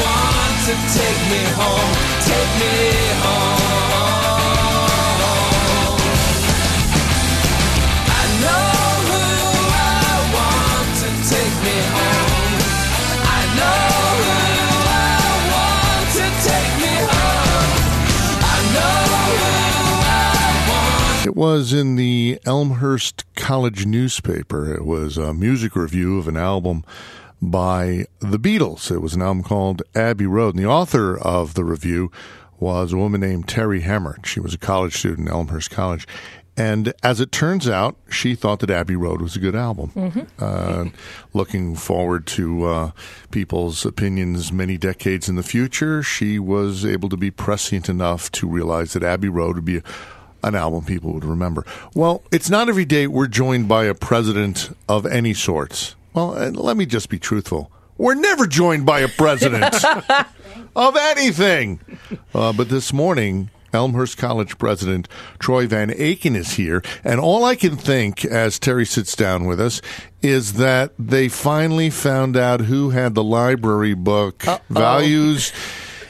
Want to take me home, take me home. I know who I want to take me home. I know who I want to take me home. I know who I want. It was in the Elmhurst College newspaper. It was a music review of an album by the Beatles. It was an album called Abbey Road. And the author of the review was a woman named Terri Hemmert. She was a college student at Elmhurst College. And as it turns out, she thought that Abbey Road was a good album. Uh, looking forward to uh, people's opinions many decades in the future, she was able to be prescient enough to realize that Abbey Road would be a an album people would remember. Well, it's not every day we're joined by a president of any sorts. Well, and let me just be truthful. We're never joined by a president of anything. Uh, but this morning, Elmhurst College president Troy Van Aken is here. And all I can think as Terri sits down with us is that they finally found out who had the library book, Values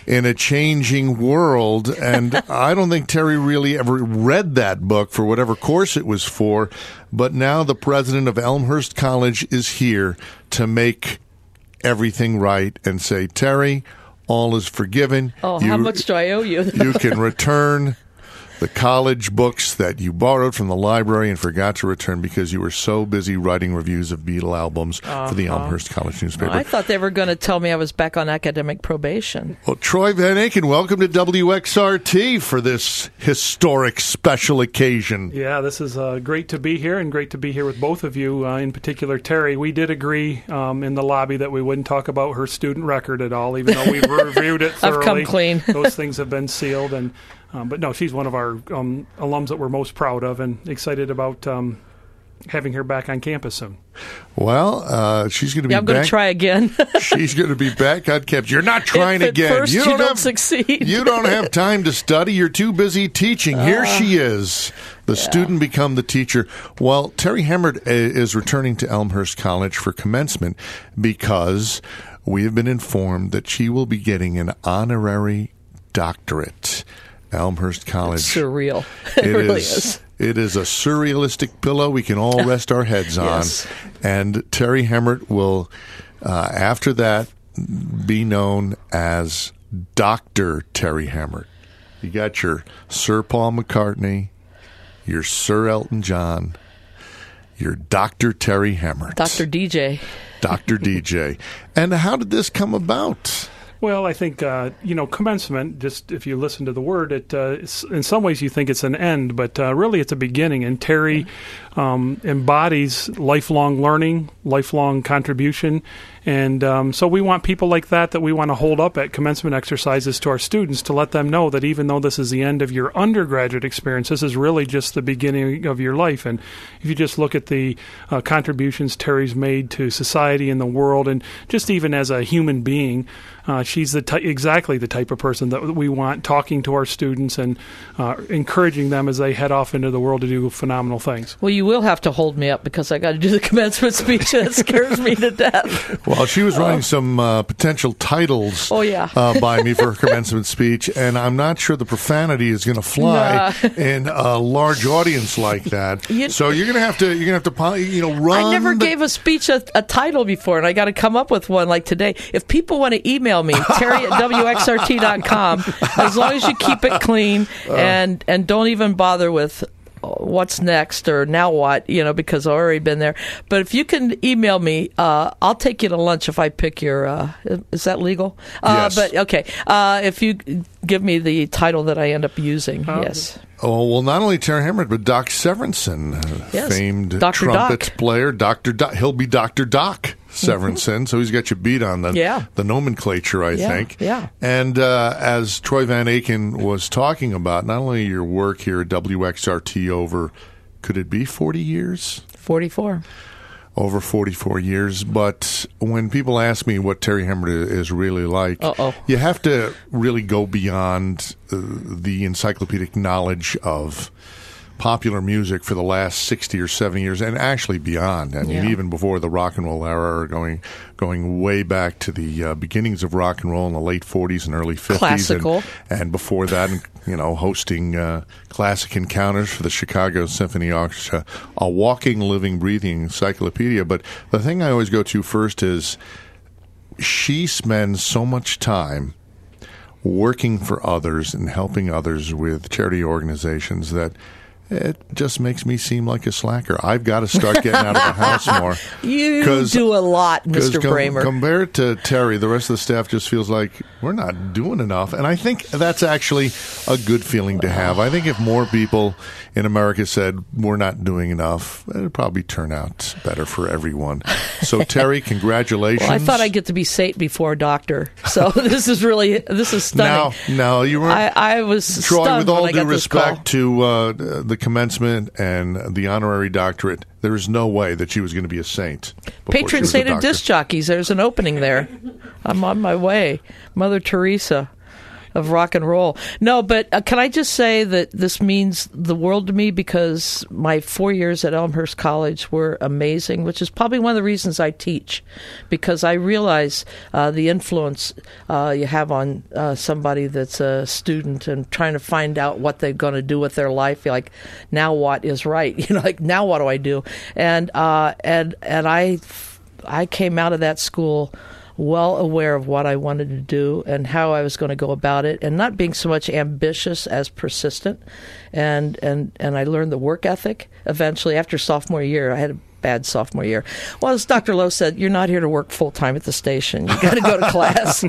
in a changing world. And I don't think Terri really ever read that book for whatever course it was for. But now the president of Elmhurst College is here to make everything right and say, Terri, all is forgiven. Oh, how much do I owe you? you can return the college books that you borrowed from the library and forgot to return because you were so busy writing reviews of Beatle albums for the Elmhurst College newspaper. Uh-huh. I thought they were going to tell me I was back on academic probation. Well, Troy Van Aken, welcome to WXRT for this historic special occasion. Yeah, this is uh, great to be here and great to be here with both of you. Uh, in particular, Terri, we did agree um, in the lobby that we wouldn't talk about her student record at all, even though we've reviewed it thoroughly. I've thoroughly. come clean. Those things have been sealed, and um, but no, she's one of our um, alums that we're most proud of and excited about um, having her back on campus soon. Well, uh, she's going to be Yeah, I'm going to try again. She's going to be back on campus. You're not trying If at again. first you don't, don't have, succeed. You don't have time to study. You're too busy teaching. Here Uh, she is. The student become the teacher. Well, Terri Hemmert uh, is returning to Elmhurst College for commencement because we have been informed that she will be getting an honorary doctorate. Elmhurst College. Surreal. It, really is. It is a surrealistic pillow we can all rest our heads on. Yes. And Terri Hemmert will, uh, after that, be known as Dr. Terri Hemmert. You got your Sir Paul McCartney, your Sir Elton John, your Dr. Terri Hemmert. Dr. DJ. Dr. DJ. And how did this come about? Well, I think uh, you know commencement. Just if you listen to the word, it uh, in some ways you think it's an end, but uh, really it's a beginning. And Terri um, embodies lifelong learning, lifelong contribution, and um, so we want people like that that we want to hold up at commencement exercises to our students to let them know that even though this is the end of your undergraduate experience, this is really just the beginning of your life. And if you just look at the uh, contributions Terri's made to society and the world, and just even as a human being, uh, she's the ty- exactly the type of person that we want talking to our students and uh, encouraging them as they head off into the world to do phenomenal things. Well, you will have to hold me up because I got to do the commencement speech. and it scares me to death. Well, she was writing some uh, potential titles Oh, yeah. uh, by me for her commencement speech, and I'm not sure the profanity is going to fly in a large audience like that. You- so you're going to have to you're going to have to you know run. I never the- gave a speech a, a title before, and I got to come up with one like today. If people want to email me, Terri at WXRT.com, as long as you keep it clean and, and don't even bother with uh, what's next or now what, you know, because I've already been there. But if you can email me, uh, I'll take you to lunch if I pick your, uh, is that legal? Uh, Yes. But okay, uh, if you give me the title that I end up using, yes. Oh well, not only Terri Hemmert, but Doc Severinsen, uh, Yes, famed Dr. trumpet Doc. player, Doctor Doc. He'll be Doctor Doc Severinsen, so he's got you beat on the. Yeah. the nomenclature, I Yeah, think. yeah. And uh, as Troy Van Aken was talking about, not only your work here at WXRT over, could it be 40 years? 44. Over 44 years. But when people ask me what Terri Hemmert is really like, Uh-oh. you have to really go beyond uh, the encyclopedic knowledge of popular music for the last 60 or 70 years and actually beyond. I mean, Yeah. even before the rock and roll era, going going way back to the uh, beginnings of rock and roll in the late 40s and early 50s. Classical. And, and before that, you know, hosting uh, classic encounters for the Chicago Symphony Orchestra, a walking, living, breathing encyclopedia. But the thing I always go to first is she spends so much time working for others and helping others with charity organizations that it just makes me seem like a slacker. I've got to start getting out of the house more. You do a lot, Mr. com- Brehmer. Compared to Terri, the rest of the staff just feels like we're not doing enough. And I think that's actually a good feeling to have. I think if more people in America said we're not doing enough, it'd probably turn out better for everyone. So, Terri, congratulations. well, I thought I'd get to be sate before a doctor. So this is really, this is stunning. Now, no, you weren't. I, I was Troy, stunned with all due respect to uh, the commencement and the honorary doctorate, there is no way that she was going to be a saint. Patron saint of disc jockeys. There's an opening there. I'm on my way. Mother Teresa of rock and roll. No, but uh, can I just say that this means the world to me because my four years at Elmhurst College were amazing, which is probably one of the reasons I teach, because I realize uh, the influence uh, you have on uh, somebody that's a student and trying to find out what they're going to do with their life. You're like, now what is right? You know, like now what do I do? And uh, and and I I came out of that school well aware of what I wanted to do and how I was going to go about it, and not being so much ambitious as persistent. And and and I learned the work ethic eventually after sophomore year. I had a bad sophomore year. Well, as Dr. Lowe said, you're not here to work full time at the station. You got to go to class.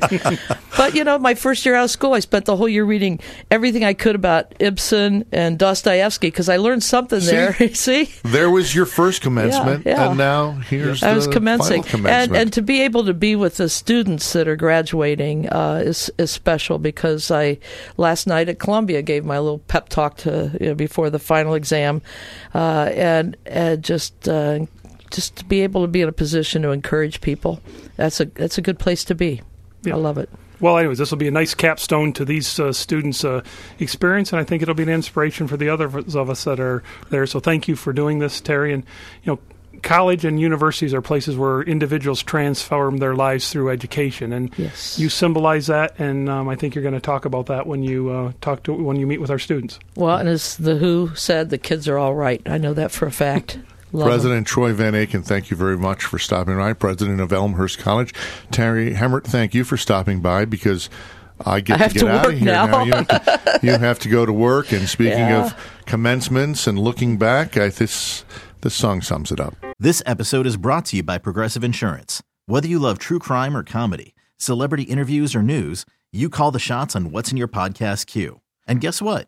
But you know, my first year out of school, I spent the whole year reading everything I could about Ibsen and Dostoevsky because I learned something there. You see. There was your first commencement, Yeah, yeah. and now here's I was the commencing, final commencement. and and to be able to be with the students that are graduating uh, is is special because I last night at Columbia gave my little pep talk to you know, before the final exam, uh, and and just. Uh, just to be able to be in a position to encourage people, that's a that's a good place to be. Yeah. I love it. Well, anyways, this will be a nice capstone to these uh, students' uh, experience, and I think it'll be an inspiration for the others of us that are there. So, thank you for doing this, Terri. And you know, college and universities are places where individuals transform their lives through education, and Yes. you symbolize that. And um, I think you're going to talk about that when you uh, talk to when you meet with our students. Well, and as the Who said, the kids are all right. I know that for a fact. Love 'em. President Troy Van Aken, thank you very much for stopping by. President of Elmhurst College, Terri Hemmert, thank you for stopping by because I get I have to get to out of here now. You, have to, you have to go to work. And speaking Yeah. of commencements and looking back, I, this this song sums it up. This episode is brought to you by Progressive Insurance. Whether you love true crime or comedy, celebrity interviews or news, you call the shots on what's in your podcast queue. And guess what?